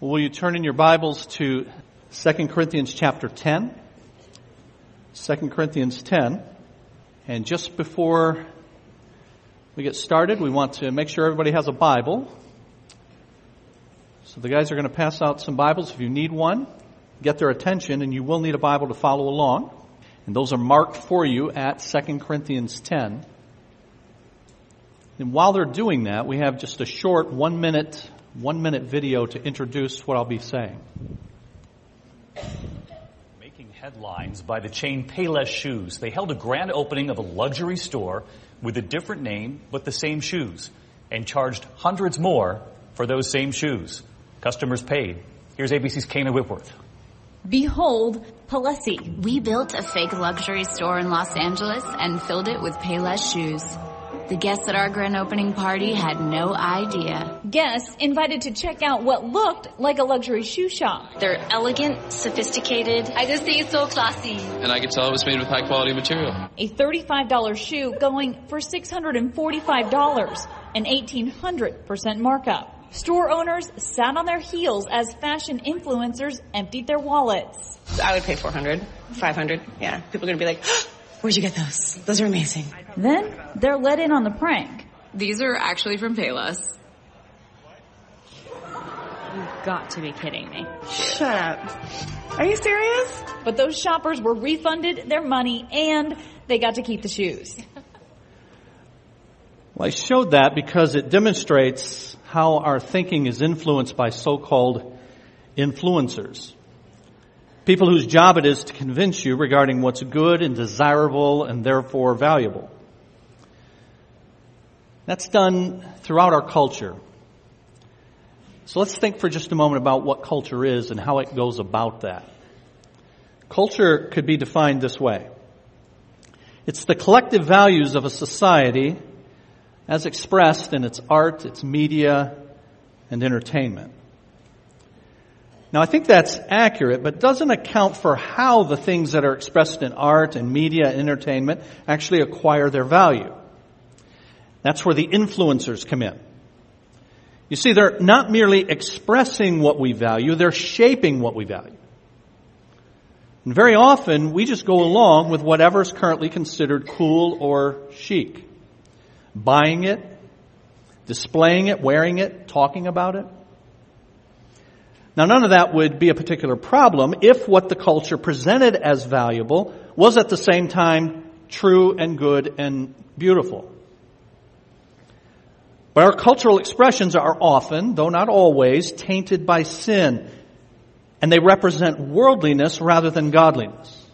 Will you turn in your Bibles to 2 Corinthians chapter 10? 2 Corinthians 10. And just before we get started, we want to make sure everybody has a Bible. So the guys are going to pass out some Bibles. If you need one, get their attention, and you will need a Bible to follow along. And those are marked for you at 2 Corinthians 10. And while they're doing that, we have just a short one minute one minute video to introduce what I'll be saying. Making headlines by the chain Payless Shoes. They held a grand opening of a luxury store with a different name but the same shoes and charged hundreds more for those same shoes. Customers paid. Here's ABC's Kayna Whitworth. Behold, Palessi. We built a fake luxury store in Los Angeles and filled it with Payless shoes. The guests at our grand opening party had no idea. Guests invited to check out what looked like a luxury shoe shop. They're elegant, sophisticated. I just think it's so classy. And I could tell it was made with high quality material. A $35 shoe going for $645, an 1800% markup. Store owners sat on their heels as fashion influencers emptied their wallets. I would pay 400, 500. Yeah. People are going to be like, Where'd you get those? Those are amazing. Then they're let in on the prank. These are actually from Payless. You've got to be kidding me. Shut up. Are you serious? But those shoppers were refunded their money and they got to keep the shoes. Well, I showed that because it demonstrates how our thinking is influenced by so-called influencers. People whose job it is to convince you regarding what's good and desirable and therefore valuable. That's done throughout our culture. So let's think for just a moment about what culture is and how it goes about that. Culture could be defined this way. It's the collective values of a society as expressed in its art, its media, and entertainment. Now I think that's accurate, but doesn't account for how the things that are expressed in art and media and entertainment actually acquire their value. That's where the influencers come in. You see, they're not merely expressing what we value, they're shaping what we value. And very often, we just go along with whatever is currently considered cool or chic. Buying it, displaying it, wearing it, talking about it. Now none of that would be a particular problem if what the culture presented as valuable was at the same time true and good and beautiful. But our cultural expressions are often, though not always, tainted by sin, and they represent worldliness rather than godliness.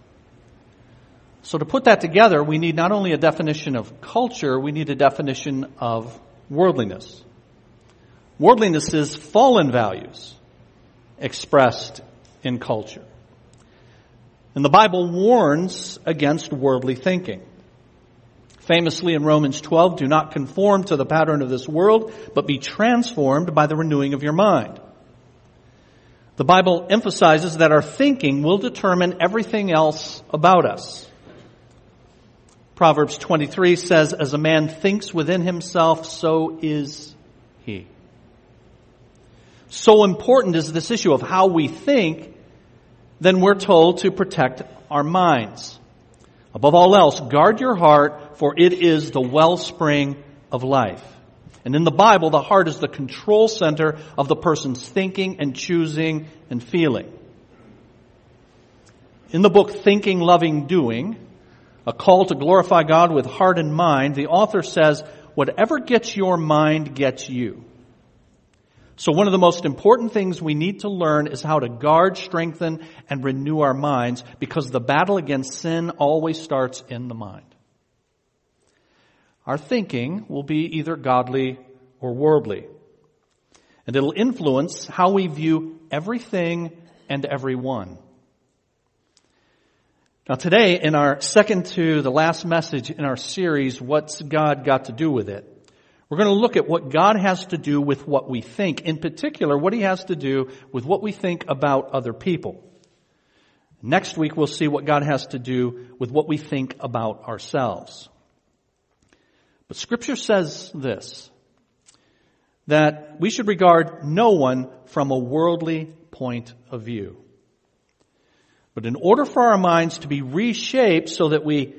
So to put that together, we need not only a definition of culture, we need a definition of worldliness. Worldliness is fallen values expressed in culture. And the Bible warns against worldly thinking. Famously in Romans 12, do not conform to the pattern of this world, but be transformed by the renewing of your mind. The Bible emphasizes that our thinking will determine everything else about us. Proverbs 23 says, as a man thinks within himself, so is. So important is this issue of how we think, then we're told to protect our minds. Above all else, guard your heart, for it is the wellspring of life. And in the Bible, the heart is the control center of the person's thinking and choosing and feeling. In the book Thinking, Loving, Doing, a call to glorify God with heart and mind, the author says, whatever gets your mind gets you. So one of the most important things we need to learn is how to guard, strengthen, and renew our minds because the battle against sin always starts in the mind. Our thinking will be either godly or worldly. And it'll influence how we view everything and everyone. Now today, in our second to the last message in our series, What's God Got to Do with It? We're going to look at what God has to do with what we think. In particular, what He has to do with what we think about other people. Next week, we'll see what God has to do with what we think about ourselves. But scripture says this. that we should regard no one from a worldly point of view. But in order for our minds to be reshaped so that we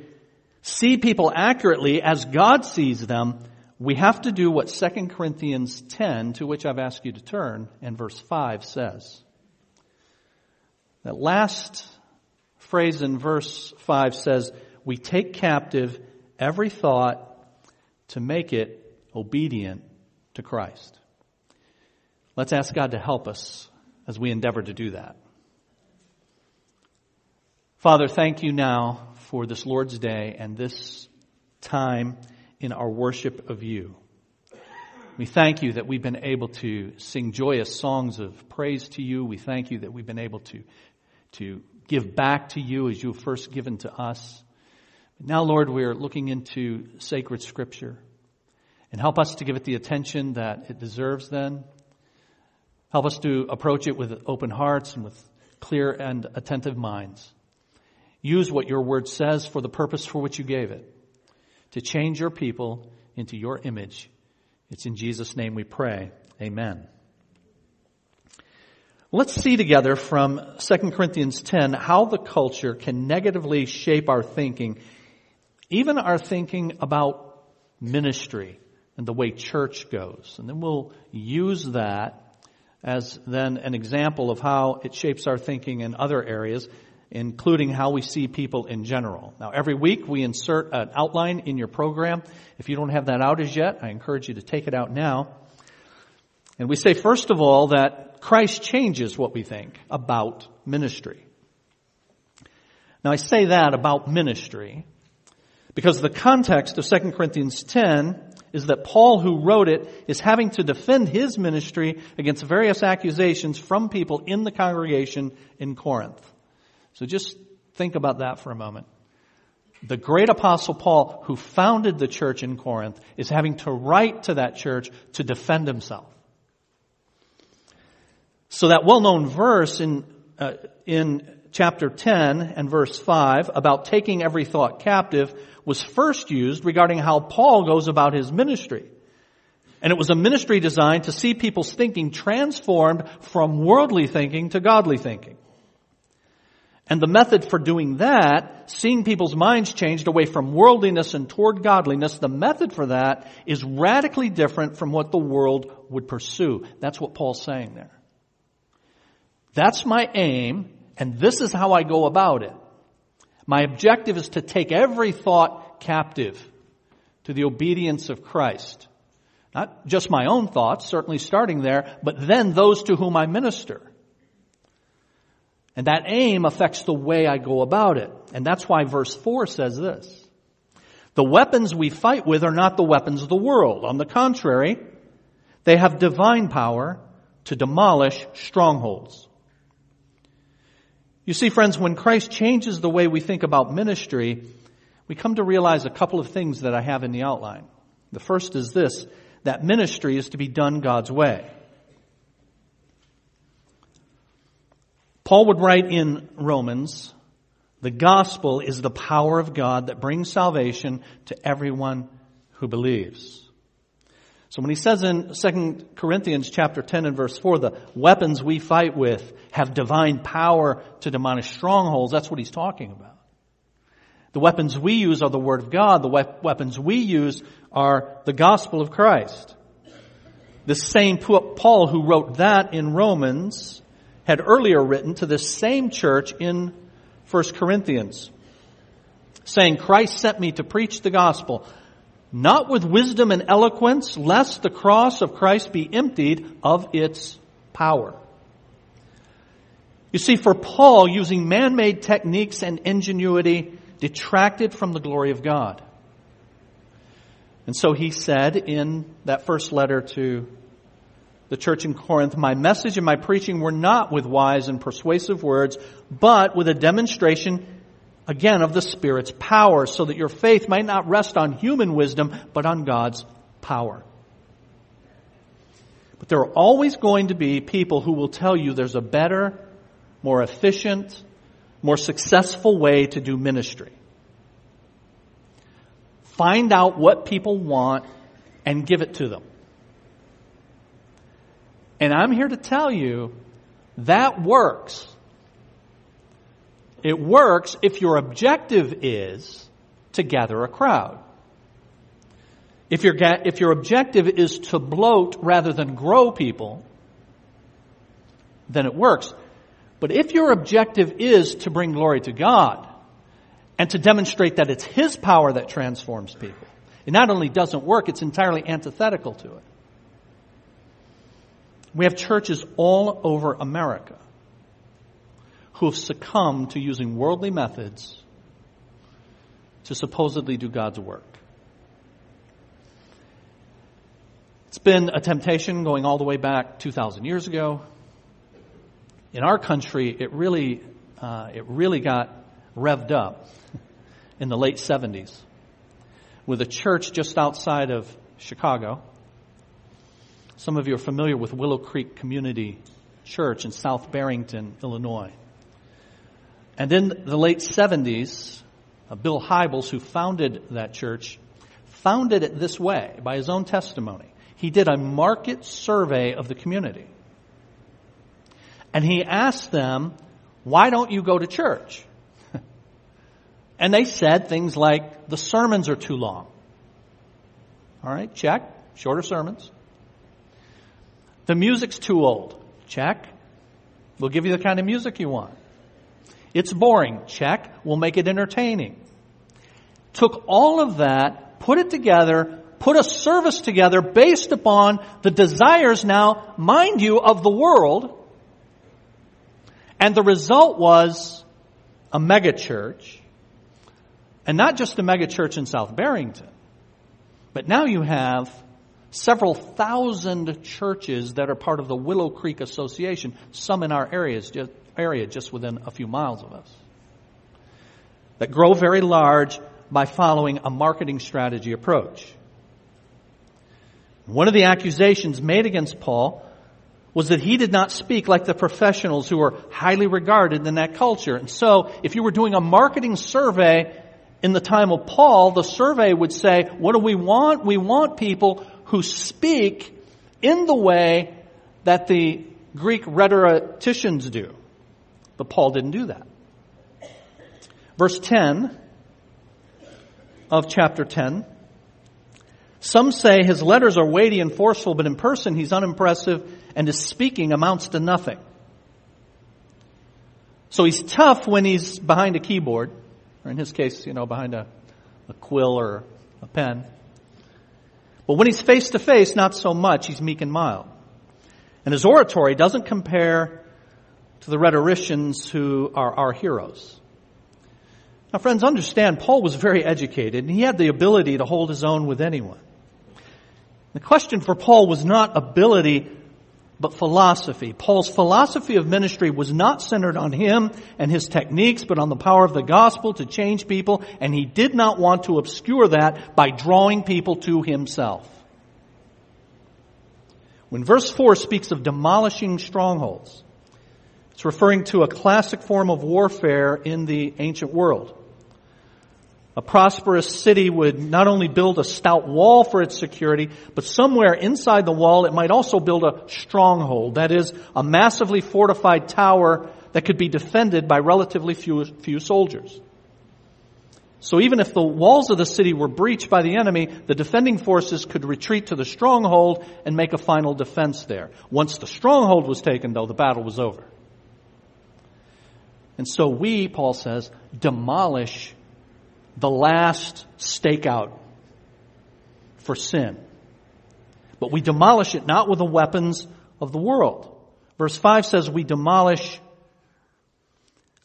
see people accurately as God sees them, we have to do what 2 Corinthians 10, to which I've asked you to turn, and verse 5 says. That last phrase in verse 5 says, We take captive every thought to make it obedient to Christ. Let's ask God to help us as we endeavor to do that. Father, thank you now for this Lord's Day and this time in our worship of you. We thank you that we've been able to sing joyous songs of praise to you. We thank you that we've been able to, to give back to you as you have first given to us. Now, Lord, we're looking into sacred scripture and help us to give it the attention that it deserves then. Help us to approach it with open hearts and with clear and attentive minds. Use what your word says for the purpose for which you gave it, to change your people into your image. It's in Jesus' name we pray. Amen. Let's see together from 2 Corinthians 10 how the culture can negatively shape our thinking, even our thinking about ministry and the way church goes. And then we'll use that as then an example of how it shapes our thinking in other areas, including how we see people in general. Now, every week we insert an outline in your program. If you don't have that out as yet, I encourage you to take it out now. And we say, first of all, that Christ changes what we think about ministry. Now, I say that about ministry because the context of 2 Corinthians 10 is that Paul, who wrote it, is having to defend his ministry against various accusations from people in the congregation in Corinth. So just think about that for a moment. The great apostle Paul, who founded the church in Corinth, is having to write to that church to defend himself. So that well-known verse in, uh, in chapter 10 and verse 5 about taking every thought captive was first used regarding how Paul goes about his ministry. And it was a ministry designed to see people's thinking transformed from worldly thinking to godly thinking. And the method for doing that, seeing people's minds changed away from worldliness and toward godliness, the method for that is radically different from what the world would pursue. That's what Paul's saying there. That's my aim and this is how I go about it. My objective is to take every thought captive to the obedience of Christ. Not just my own thoughts, certainly starting there, but then those to whom I minister. And that aim affects the way I go about it. And that's why verse 4 says this. The weapons we fight with are not the weapons of the world. On the contrary, they have divine power to demolish strongholds. You see, friends, when Christ changes the way we think about ministry, we come to realize a couple of things that I have in the outline. The first is this, that ministry is to be done God's way. Paul would write in Romans, the gospel is the power of God that brings salvation to everyone who believes. So when he says in 2 Corinthians chapter 10 and verse 4, the weapons we fight with have divine power to demolish strongholds, that's what he's talking about. The weapons we use are the Word of God. The weapons we use are the gospel of Christ. The same Paul who wrote that in Romans had earlier written to the same church in 1 Corinthians, saying, Christ sent me to preach the gospel not with wisdom and eloquence, lest the cross of Christ be emptied of its power. You see, for Paul, using man-made techniques and ingenuity detracted from the glory of God. And so he said in that first letter to the church in Corinth, my message and my preaching were not with wise and persuasive words, but with a demonstration again of the Spirit's power so that your faith might not rest on human wisdom, but on God's power. But there are always going to be people who will tell you there's a better, more efficient, more successful way to do ministry. Find out what people want and give it to them. And I'm here to tell you that works. It works if your objective is to gather a crowd. If your, if your objective is to bloat rather than grow people, then it works. But if your objective is to bring glory to God and to demonstrate that it's His power that transforms people, it not only doesn't work, it's entirely antithetical to it. We have churches all over America who have succumbed to using worldly methods to supposedly do God's work. It's been a temptation going all the way back 2,000 years ago. In our country, it really, uh, it really got revved up in the late 70s with a church just outside of Chicago. Some of you are familiar with Willow Creek Community Church in South Barrington, Illinois. And in the late 70s, uh, Bill Hybels, who founded that church, founded it this way by his own testimony. He did a market survey of the community. And he asked them, why don't you go to church? and they said things like, the sermons are too long. All right, check. Shorter sermons. The music's too old. Check. We'll give you the kind of music you want. It's boring. Check. We'll make it entertaining. Took all of that, put it together, put a service together based upon the desires now, mind you, of the world. And the result was a megachurch. And not just a megachurch in South Barrington, but now you have several thousand churches that are part of the Willow Creek Association, some in our areas, just, area just within a few miles of us, that grow very large by following a marketing strategy approach. One of the accusations made against Paul was that he did not speak like the professionals who were highly regarded in that culture. And so, if you were doing a marketing survey in the time of Paul, the survey would say, what do we want? We want people who speak in the way that the Greek rhetoricians do. But Paul didn't do that. Verse 10 of chapter 10. Some say his letters are weighty and forceful, but in person he's unimpressive and his speaking amounts to nothing. So he's tough when he's behind a keyboard, or in his case, you know, behind a, a quill or a pen. But when he's face to face, not so much. He's meek and mild. And his oratory doesn't compare to the rhetoricians who are our heroes. Now, friends, understand Paul was very educated and he had the ability to hold his own with anyone. The question for Paul was not ability, but philosophy. Paul's philosophy of ministry was not centered on him and his techniques, but on the power of the gospel to change people, and he did not want to obscure that by drawing people to himself. When verse 4 speaks of demolishing strongholds, it's referring to a classic form of warfare in the ancient world. A prosperous city would not only build a stout wall for its security, but somewhere inside the wall it might also build a stronghold. That is, a massively fortified tower that could be defended by relatively few, few soldiers. So even if the walls of the city were breached by the enemy, the defending forces could retreat to the stronghold and make a final defense there. Once the stronghold was taken, though, the battle was over. And so we, Paul says, demolish the last stakeout for sin. But we demolish it not with the weapons of the world. Verse 5 says we demolish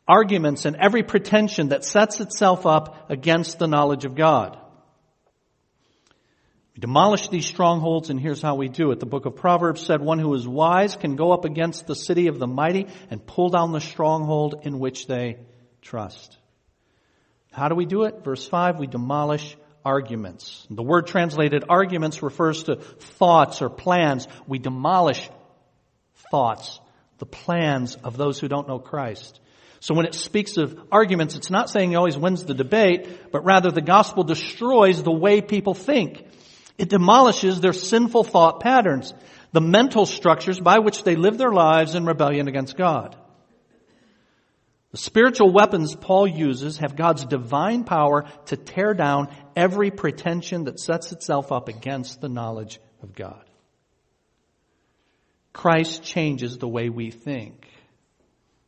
arguments and every pretension that sets itself up against the knowledge of God. We demolish these strongholds and here's how we do it. The book of Proverbs said one who is wise can go up against the city of the mighty and pull down the stronghold in which they trust. How do we do it? Verse 5, we demolish arguments. The word translated arguments refers to thoughts or plans. We demolish thoughts, the plans of those who don't know Christ. So when it speaks of arguments, it's not saying he always wins the debate, but rather the gospel destroys the way people think. It demolishes their sinful thought patterns. the mental structures by which they live their lives in rebellion against God. The spiritual weapons Paul uses have God's divine power to tear down every pretension that sets itself up against the knowledge of God. Christ changes the way we think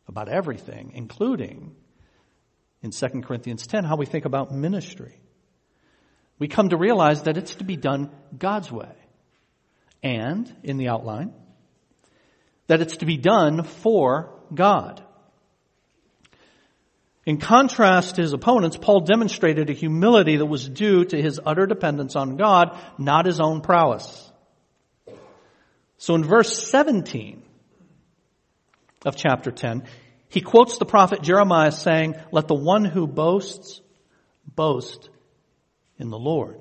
about everything, including in 2 Corinthians 10, how we think about ministry. We come to realize that it's to be done God's way. And, in the outline, that it's to be done for God. In contrast to his opponents, Paul demonstrated a humility that was due to his utter dependence on God, not his own prowess. So in verse 17 of chapter 10, he quotes the prophet Jeremiah saying, let the one who boasts boast in the Lord.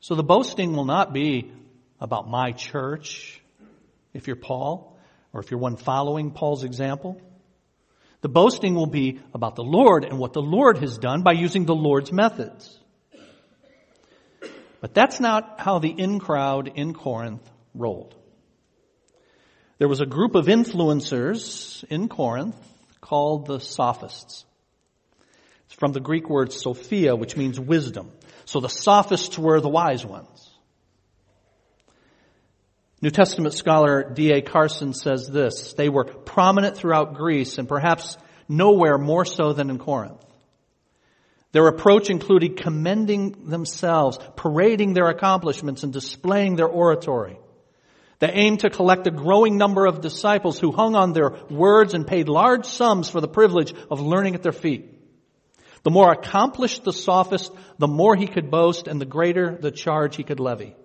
So the boasting will not be about my church, if you're Paul, or if you're one following Paul's example. The boasting will be about the Lord and what the Lord has done by using the Lord's methods. But that's not how the in crowd in Corinth rolled. There was a group of influencers in Corinth called the sophists. It's from the Greek word sophia, which means wisdom. So the sophists were the wise ones. New Testament scholar D.A. Carson says this, they were prominent throughout Greece and perhaps nowhere more so than in Corinth. Their approach included commending themselves, parading their accomplishments, and displaying their oratory. They aimed to collect a growing number of disciples who hung on their words and paid large sums for the privilege of learning at their feet. The more accomplished the sophist, the more he could boast and the greater the charge he could levy.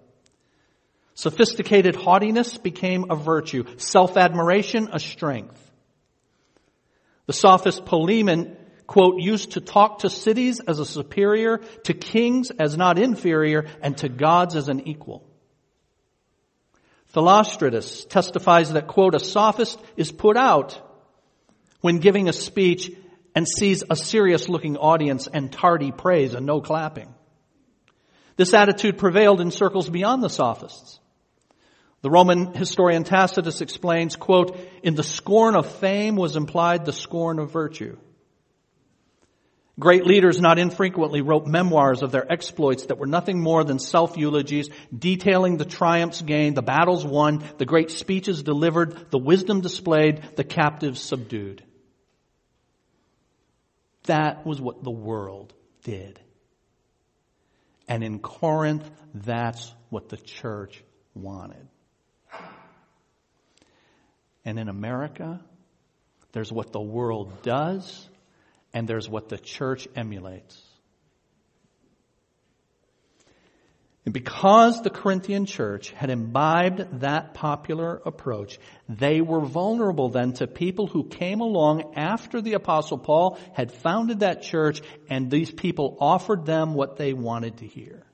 Sophisticated haughtiness became a virtue, self-admiration a strength. The sophist Polemon, quote, used to talk to cities as a superior, to kings as not inferior, and to gods as an equal. Philostratus testifies that, quote, a sophist is put out when giving a speech and sees a serious looking audience and tardy praise and no clapping. This attitude prevailed in circles beyond the sophists. The Roman historian Tacitus explains, quote, in the scorn of fame was implied the scorn of virtue. Great leaders not infrequently wrote memoirs of their exploits that were nothing more than self-eulogies, detailing the triumphs gained, the battles won, the great speeches delivered, the wisdom displayed, the captives subdued. That was what the world did. And in Corinth, that's what the church wanted. And in America, there's what the world does, and there's what the church emulates. And because the Corinthian church had imbibed that popular approach, they were vulnerable then to people who came along after the apostle Paul had founded that church and these people offered them what they wanted to hear.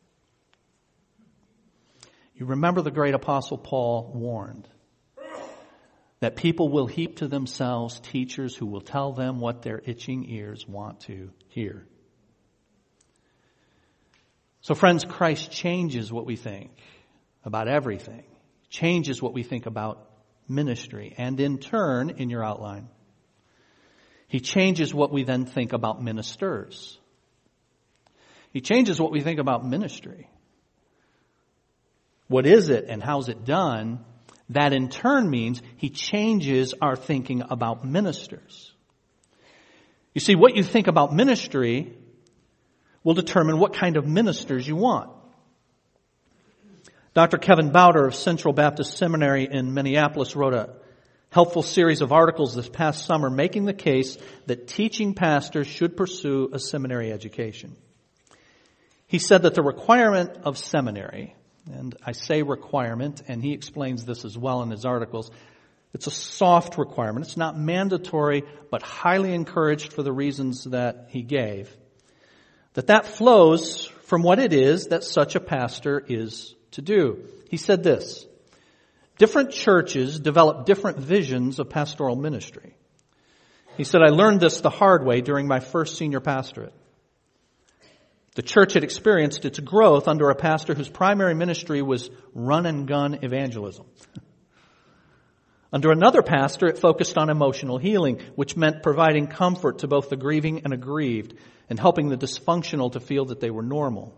You remember the great apostle Paul warned that people will heap to themselves teachers who will tell them what their itching ears want to hear. So friends, Christ changes what we think about everything, changes what we think about ministry, and in turn, in your outline, he changes what we then think about ministers. He changes what we think about ministry. What is it and how's it done? That in turn means he changes our thinking about ministers. You see, what you think about ministry will determine what kind of ministers you want. Dr. Kevin Bauder of Central Baptist Seminary in Minneapolis wrote a helpful series of articles this past summer making the case that teaching pastors should pursue a seminary education. He said that the requirement of seminary and I say requirement, and he explains this as well in his articles. It's a soft requirement. It's not mandatory, but highly encouraged for the reasons that he gave. That that flows from what it is that such a pastor is to do. He said this, different churches develop different visions of pastoral ministry. He said, I learned this the hard way during my first senior pastorate. The church had experienced its growth under a pastor whose primary ministry was run and gun evangelism. Under another pastor, it focused on emotional healing, which meant providing comfort to both the grieving and aggrieved and helping the dysfunctional to feel that they were normal.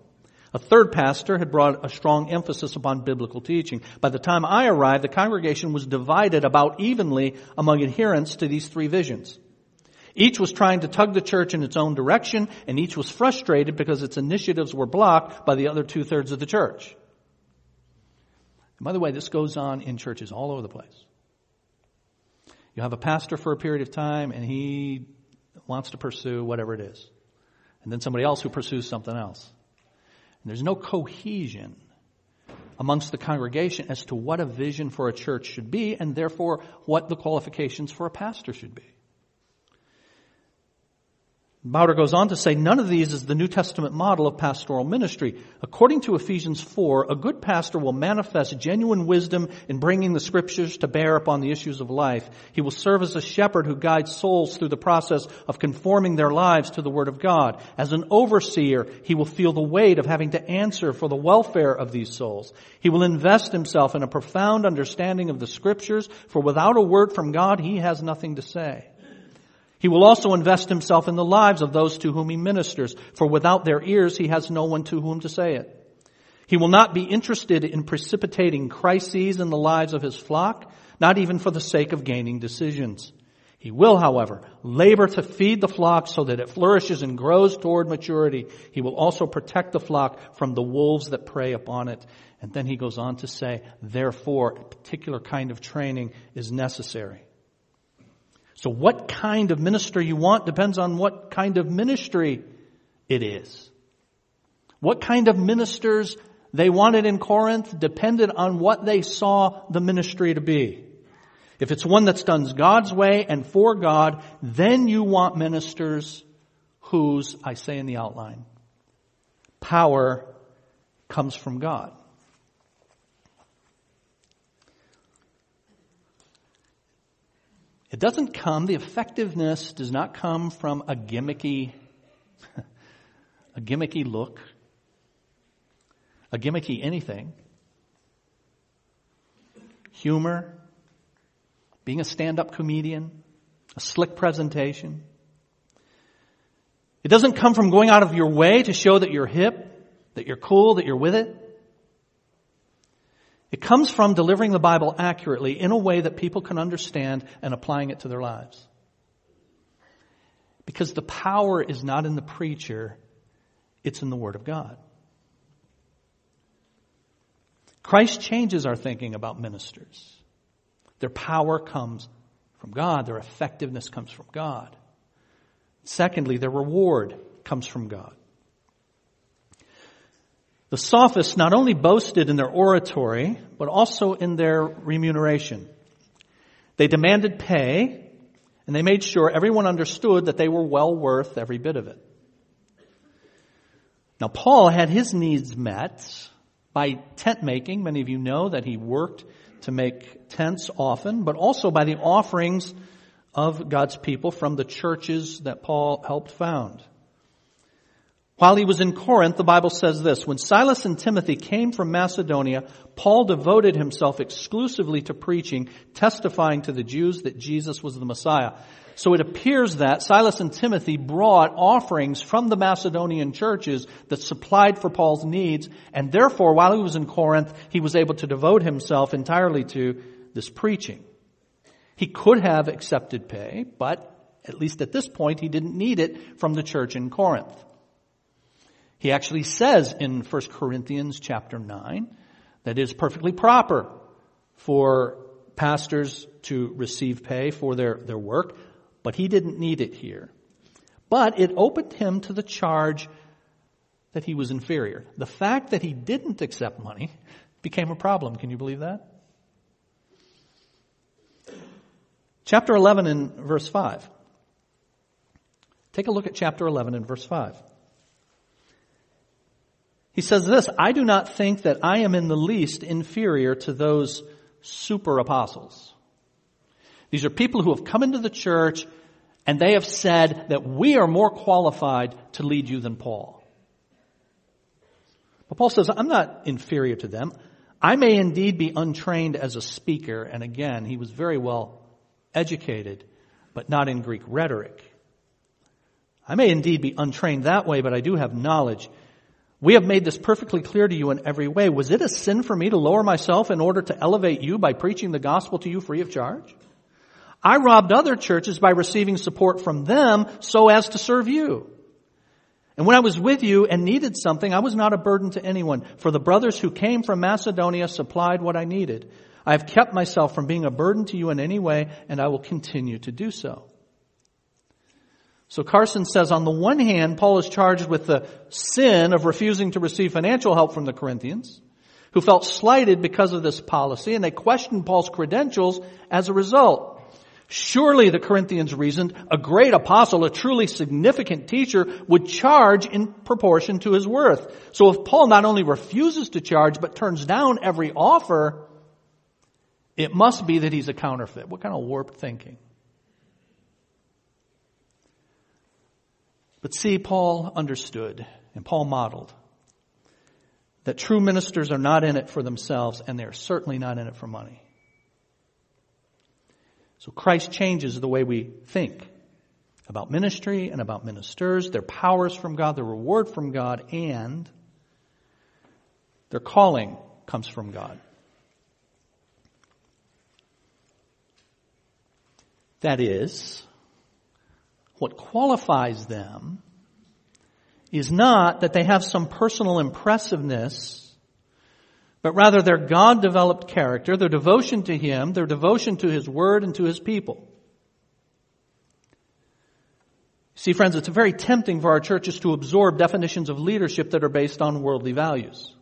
A third pastor had brought a strong emphasis upon biblical teaching. By the time I arrived, the congregation was divided about evenly among adherents to these three visions. Each was trying to tug the church in its own direction, and each was frustrated because its initiatives were blocked by the other two thirds of the church. And by the way, this goes on in churches all over the place. You have a pastor for a period of time, and he wants to pursue whatever it is. And then somebody else who pursues something else. And there's no cohesion amongst the congregation as to what a vision for a church should be, and therefore what the qualifications for a pastor should be. Bauder goes on to say, none of these is the New Testament model of pastoral ministry. According to Ephesians 4, a good pastor will manifest genuine wisdom in bringing the scriptures to bear upon the issues of life. He will serve as a shepherd who guides souls through the process of conforming their lives to the Word of God. As an overseer, he will feel the weight of having to answer for the welfare of these souls. He will invest himself in a profound understanding of the scriptures, for without a word from God, he has nothing to say. He will also invest himself in the lives of those to whom he ministers, for without their ears he has no one to whom to say it. He will not be interested in precipitating crises in the lives of his flock, not even for the sake of gaining decisions. He will, however, labor to feed the flock so that it flourishes and grows toward maturity. He will also protect the flock from the wolves that prey upon it. And then he goes on to say, therefore, a particular kind of training is necessary. So what kind of ministry you want depends on what kind of ministry it is. What kind of ministers they wanted in Corinth depended on what they saw the ministry to be. If it's one that's done God's way and for God, then you want ministers whose, I say in the outline, power comes from God. It doesn't come, the effectiveness does not come from a gimmicky, a gimmicky look, a gimmicky anything. Humor, being a stand-up comedian, a slick presentation. It doesn't come from going out of your way to show that you're hip, that you're cool, that you're with it. It comes from delivering the Bible accurately in a way that people can understand and applying it to their lives. Because the power is not in the preacher, it's in the Word of God. Christ changes our thinking about ministers. Their power comes from God, their effectiveness comes from God. Secondly, their reward comes from God. The sophists not only boasted in their oratory, but also in their remuneration. They demanded pay, and they made sure everyone understood that they were well worth every bit of it. Now, Paul had his needs met by tent making. Many of you know that he worked to make tents often, but also by the offerings of God's people from the churches that Paul helped found. While he was in Corinth, the Bible says this, when Silas and Timothy came from Macedonia, Paul devoted himself exclusively to preaching, testifying to the Jews that Jesus was the Messiah. So it appears that Silas and Timothy brought offerings from the Macedonian churches that supplied for Paul's needs, and therefore while he was in Corinth, he was able to devote himself entirely to this preaching. He could have accepted pay, but at least at this point, he didn't need it from the church in Corinth. He actually says in 1 Corinthians chapter 9 that it is perfectly proper for pastors to receive pay for their, their work, but he didn't need it here. But it opened him to the charge that he was inferior. The fact that he didn't accept money became a problem. Can you believe that? Chapter 11 and verse 5. Take a look at chapter 11 and verse 5. He says this, I do not think that I am in the least inferior to those super apostles. These are people who have come into the church and they have said that we are more qualified to lead you than Paul. But Paul says, I'm not inferior to them. I may indeed be untrained as a speaker, and again, he was very well educated, but not in Greek rhetoric. I may indeed be untrained that way, but I do have knowledge. We have made this perfectly clear to you in every way. Was it a sin for me to lower myself in order to elevate you by preaching the gospel to you free of charge? I robbed other churches by receiving support from them so as to serve you. And when I was with you and needed something, I was not a burden to anyone, for the brothers who came from Macedonia supplied what I needed. I have kept myself from being a burden to you in any way, and I will continue to do so. So Carson says on the one hand, Paul is charged with the sin of refusing to receive financial help from the Corinthians, who felt slighted because of this policy, and they questioned Paul's credentials as a result. Surely the Corinthians reasoned a great apostle, a truly significant teacher would charge in proportion to his worth. So if Paul not only refuses to charge but turns down every offer, it must be that he's a counterfeit. What kind of warped thinking? But see, Paul understood and Paul modeled that true ministers are not in it for themselves and they're certainly not in it for money. So Christ changes the way we think about ministry and about ministers, their powers from God, their reward from God, and their calling comes from God. That is, what qualifies them is not that they have some personal impressiveness but rather their God developed character, their devotion to Him, their devotion to His Word and to His people. See, friends, it's very tempting for our churches to absorb definitions of leadership that are based on worldly values.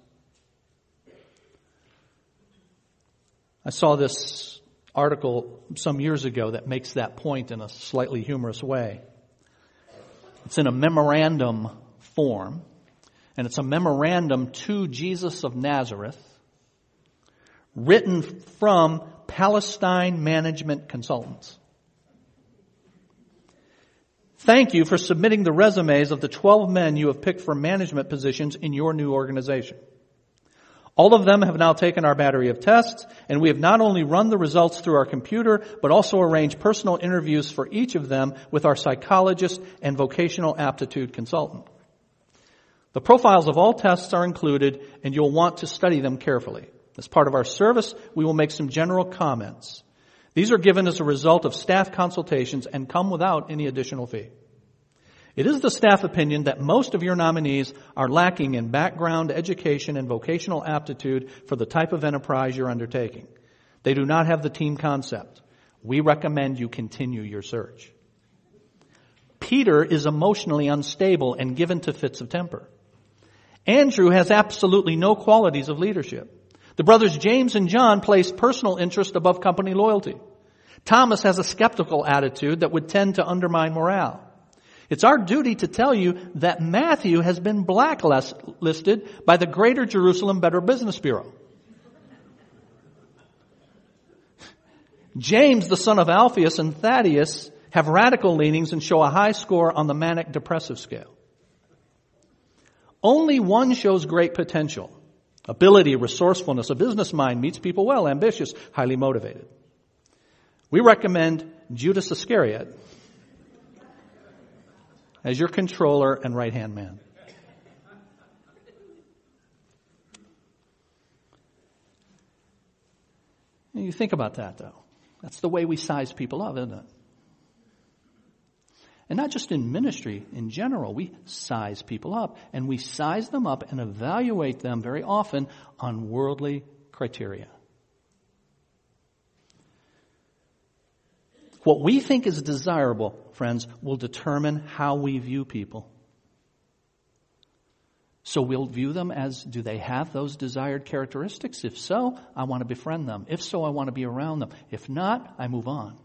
I saw this article some years ago that makes that point in a slightly humorous way. It's in a memorandum form, and it's a memorandum to Jesus of Nazareth written from Palestine Management Consultants. Thank you for submitting the resumes of the 12 men you have picked for management positions in your new organization. All of them have now taken our battery of tests, and we have not only run the results through our computer, but also arranged personal interviews for each of them with our psychologist and vocational aptitude consultant. The profiles of all tests are included, and you'll want to study them carefully. As part of our service, we will make some general comments. These are given as a result of staff consultations and come without any additional fee. It is the staff opinion that most of your nominees are lacking in background, education, and vocational aptitude for the type of enterprise you're undertaking. They do not have the team concept. We recommend you continue your search. Peter is emotionally unstable and given to fits of temper. Andrew has absolutely no qualities of leadership. The brothers James and John place personal interest above company loyalty. Thomas has a skeptical attitude that would tend to undermine morale. It's our duty to tell you that Matthew has been blacklisted by the Greater Jerusalem Better Business Bureau. James, the son of Alphaeus, and Thaddeus have radical leanings and show a high score on the manic depressive scale. Only one shows great potential. Ability, resourcefulness, a business mind, meets people well, ambitious, highly motivated. We recommend Judas Iscariot as your controller and right hand man. You think about that though. That's the way we size people up, isn't it? And not just in ministry, in general, we size people up. And we size them up and evaluate them very often on worldly criteria. What we think is desirable, friends, will determine how we view people. So we'll view them as do they have those desired characteristics? If so, I want to befriend them. If so, I want to be around them. If not, I move on.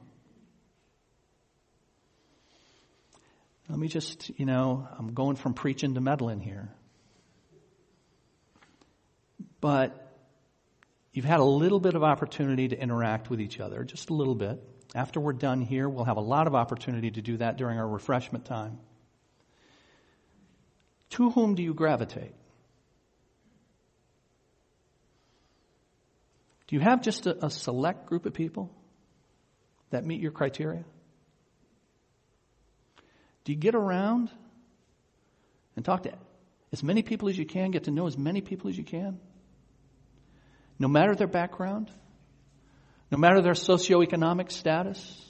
Let me just, you know, I'm going from preaching to meddling here. But you've had a little bit of opportunity to interact with each other, just a little bit. After we're done here, we'll have a lot of opportunity to do that during our refreshment time. To whom do you gravitate? Do you have just a, a select group of people that meet your criteria? Do you get around and talk to as many people as you can, get to know as many people as you can, no matter their background? No matter their socioeconomic status.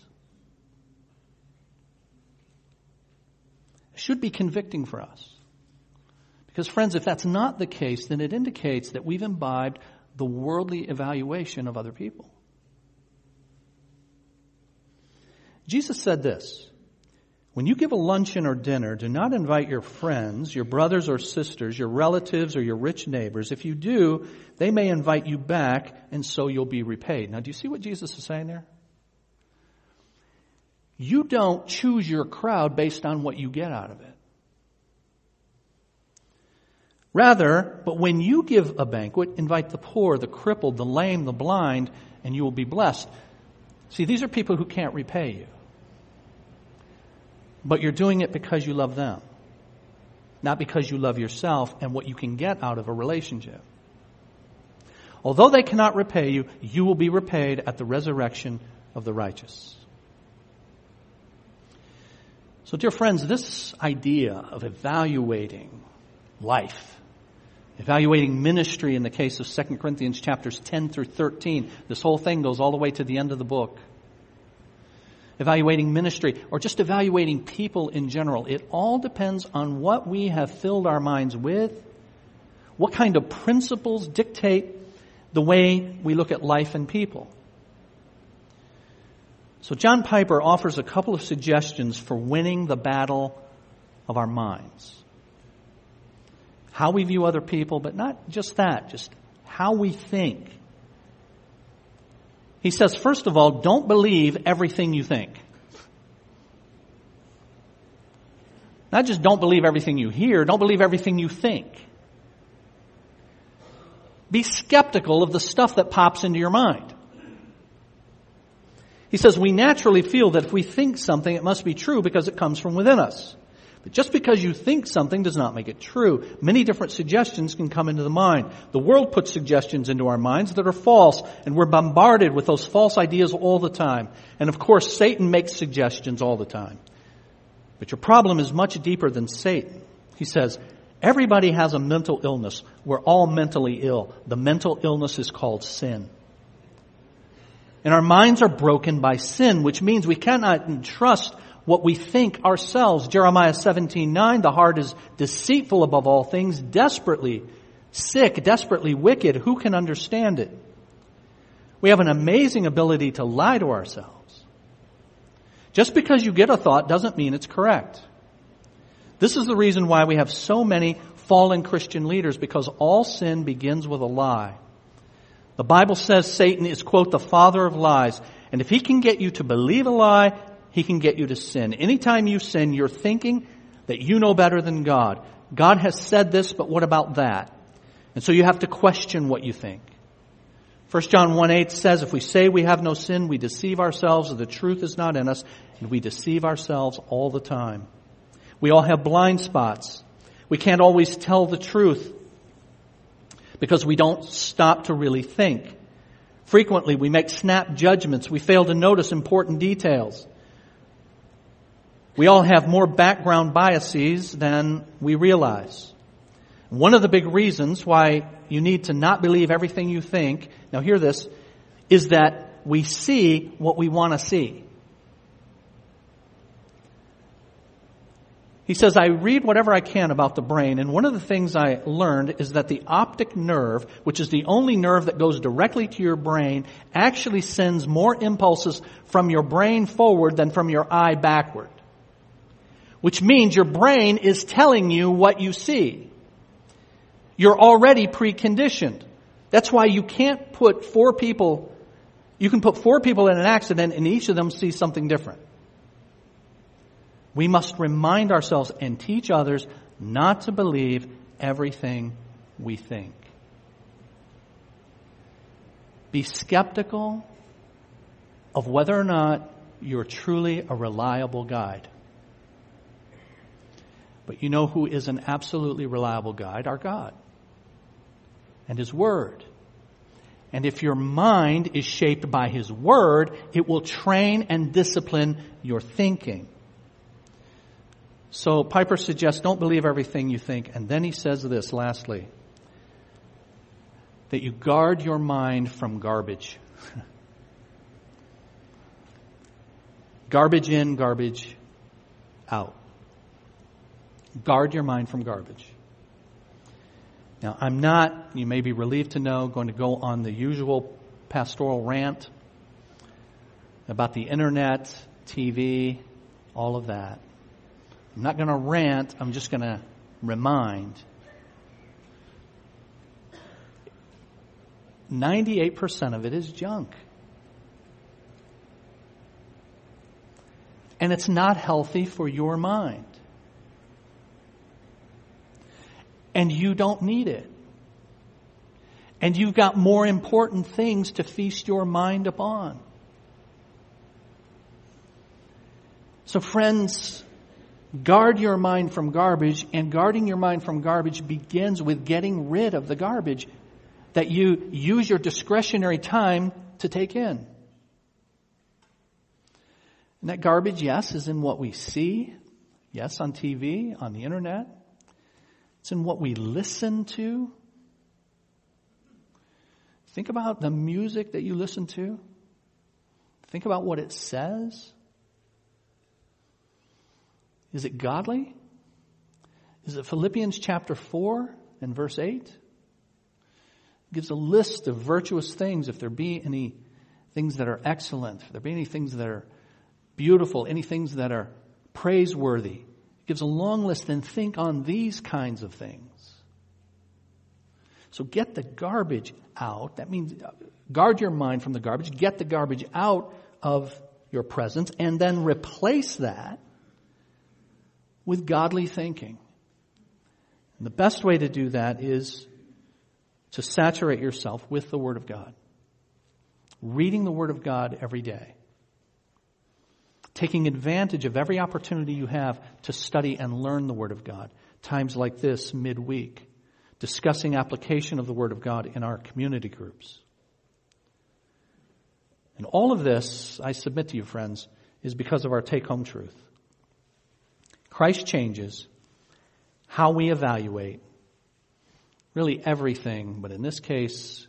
Should be convicting for us. Because, friends, if that's not the case, then it indicates that we've imbibed the worldly evaluation of other people. Jesus said this When you give a luncheon or dinner, do not invite your friends, your brothers or sisters, your relatives, or your rich neighbors. If you do, they may invite you back, and so you'll be repaid. Now, do you see what Jesus is saying there? You don't choose your crowd based on what you get out of it. Rather, but when you give a banquet, invite the poor, the crippled, the lame, the blind, and you will be blessed. See, these are people who can't repay you. But you're doing it because you love them, not because you love yourself and what you can get out of a relationship. Although they cannot repay you, you will be repaid at the resurrection of the righteous. So, dear friends, this idea of evaluating life Evaluating ministry in the case of 2 Corinthians chapters 10 through 13. This whole thing goes all the way to the end of the book. Evaluating ministry or just evaluating people in general. It all depends on what we have filled our minds with, what kind of principles dictate the way we look at life and people. So John Piper offers a couple of suggestions for winning the battle of our minds how we view other people, but not just that, just how we think. He says, first of all, don't believe everything you think. Not just don't believe everything you hear, don't believe everything you think. Be skeptical of the stuff that pops into your mind. He says, we naturally feel that if we think something, it must be true because it comes from within us. But just because you think something does not make it true. Many different suggestions can come into the mind. The world puts suggestions into our minds that are false, and we're bombarded with those false ideas all the time. And of course, Satan makes suggestions all the time. But your problem is much deeper than Satan. He says, everybody has a mental illness. We're all mentally ill. The mental illness is called sin. And our minds are broken by sin, which means we cannot entrust what we think ourselves. Jeremiah 17, 9, the heart is deceitful above all things, desperately sick, desperately wicked. Who can understand it? We have an amazing ability to lie to ourselves. Just because you get a thought doesn't mean it's correct. This is the reason why we have so many fallen Christian leaders, because all sin begins with a lie. The Bible says Satan is, quote, the father of lies. And if he can get you to believe a lie, he can get you to sin. Anytime you sin, you're thinking that you know better than God. God has said this, but what about that? And so you have to question what you think. 1 John 1 8 says, if we say we have no sin, we deceive ourselves, the truth is not in us, and we deceive ourselves all the time. We all have blind spots. We can't always tell the truth because we don't stop to really think. Frequently, we make snap judgments. We fail to notice important details. We all have more background biases than we realize. One of the big reasons why you need to not believe everything you think, now hear this, is that we see what we want to see. He says, I read whatever I can about the brain, and one of the things I learned is that the optic nerve, which is the only nerve that goes directly to your brain, actually sends more impulses from your brain forward than from your eye backward which means your brain is telling you what you see. You're already preconditioned. That's why you can't put four people, you can put four people in an accident and each of them sees something different. We must remind ourselves and teach others not to believe everything we think. Be skeptical of whether or not you're truly a reliable guide. But you know who is an absolutely reliable guide? Our God and His Word. And if your mind is shaped by His Word, it will train and discipline your thinking. So Piper suggests don't believe everything you think. And then he says this lastly that you guard your mind from garbage. garbage in, garbage out. Guard your mind from garbage. Now, I'm not, you may be relieved to know, going to go on the usual pastoral rant about the internet, TV, all of that. I'm not going to rant, I'm just going to remind. 98% of it is junk. And it's not healthy for your mind. And you don't need it. And you've got more important things to feast your mind upon. So friends, guard your mind from garbage and guarding your mind from garbage begins with getting rid of the garbage that you use your discretionary time to take in. And that garbage, yes, is in what we see. Yes, on TV, on the internet. It's in what we listen to. Think about the music that you listen to. Think about what it says. Is it godly? Is it Philippians chapter 4 and verse 8? It gives a list of virtuous things if there be any things that are excellent, if there be any things that are beautiful, any things that are praiseworthy. Gives a long list and think on these kinds of things. So get the garbage out. That means uh, guard your mind from the garbage. Get the garbage out of your presence and then replace that with godly thinking. And the best way to do that is to saturate yourself with the Word of God. Reading the Word of God every day. Taking advantage of every opportunity you have to study and learn the Word of God. Times like this, midweek. Discussing application of the Word of God in our community groups. And all of this, I submit to you, friends, is because of our take home truth. Christ changes how we evaluate really everything, but in this case,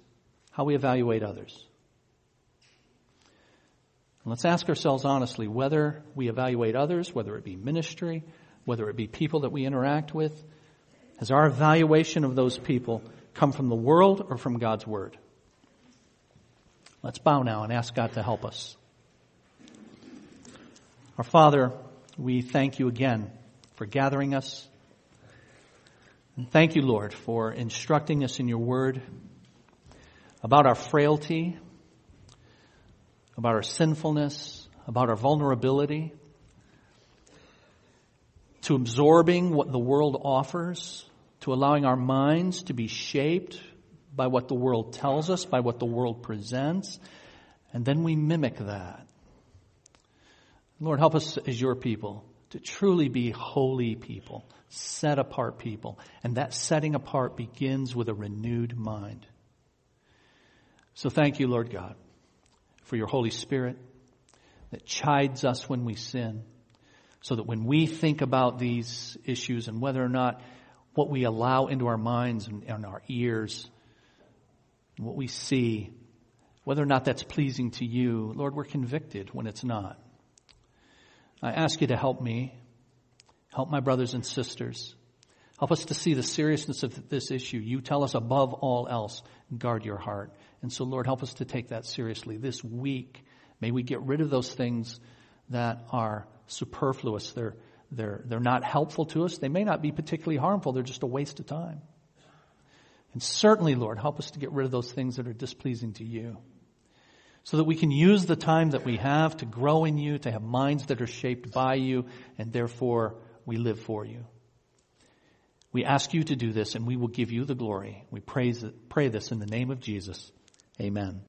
how we evaluate others. Let's ask ourselves honestly whether we evaluate others, whether it be ministry, whether it be people that we interact with, has our evaluation of those people come from the world or from God's Word? Let's bow now and ask God to help us. Our Father, we thank you again for gathering us. And thank you, Lord, for instructing us in your word about our frailty, about our sinfulness, about our vulnerability, to absorbing what the world offers, to allowing our minds to be shaped by what the world tells us, by what the world presents, and then we mimic that. Lord, help us as your people to truly be holy people, set apart people. And that setting apart begins with a renewed mind. So thank you, Lord God, for your Holy Spirit that chides us when we sin, so that when we think about these issues and whether or not what we allow into our minds and, and our ears, and what we see, whether or not that's pleasing to you, Lord, we're convicted when it's not. I ask you to help me, help my brothers and sisters. Help us to see the seriousness of this issue. You tell us above all else, guard your heart. And so, Lord, help us to take that seriously. This week, may we get rid of those things that are superfluous. They're, they're, they're not helpful to us. They may not be particularly harmful. They're just a waste of time. And certainly, Lord, help us to get rid of those things that are displeasing to you so that we can use the time that we have to grow in you, to have minds that are shaped by you, and therefore we live for you. We ask you to do this and we will give you the glory. We praise, pray this in the name of Jesus. Amen.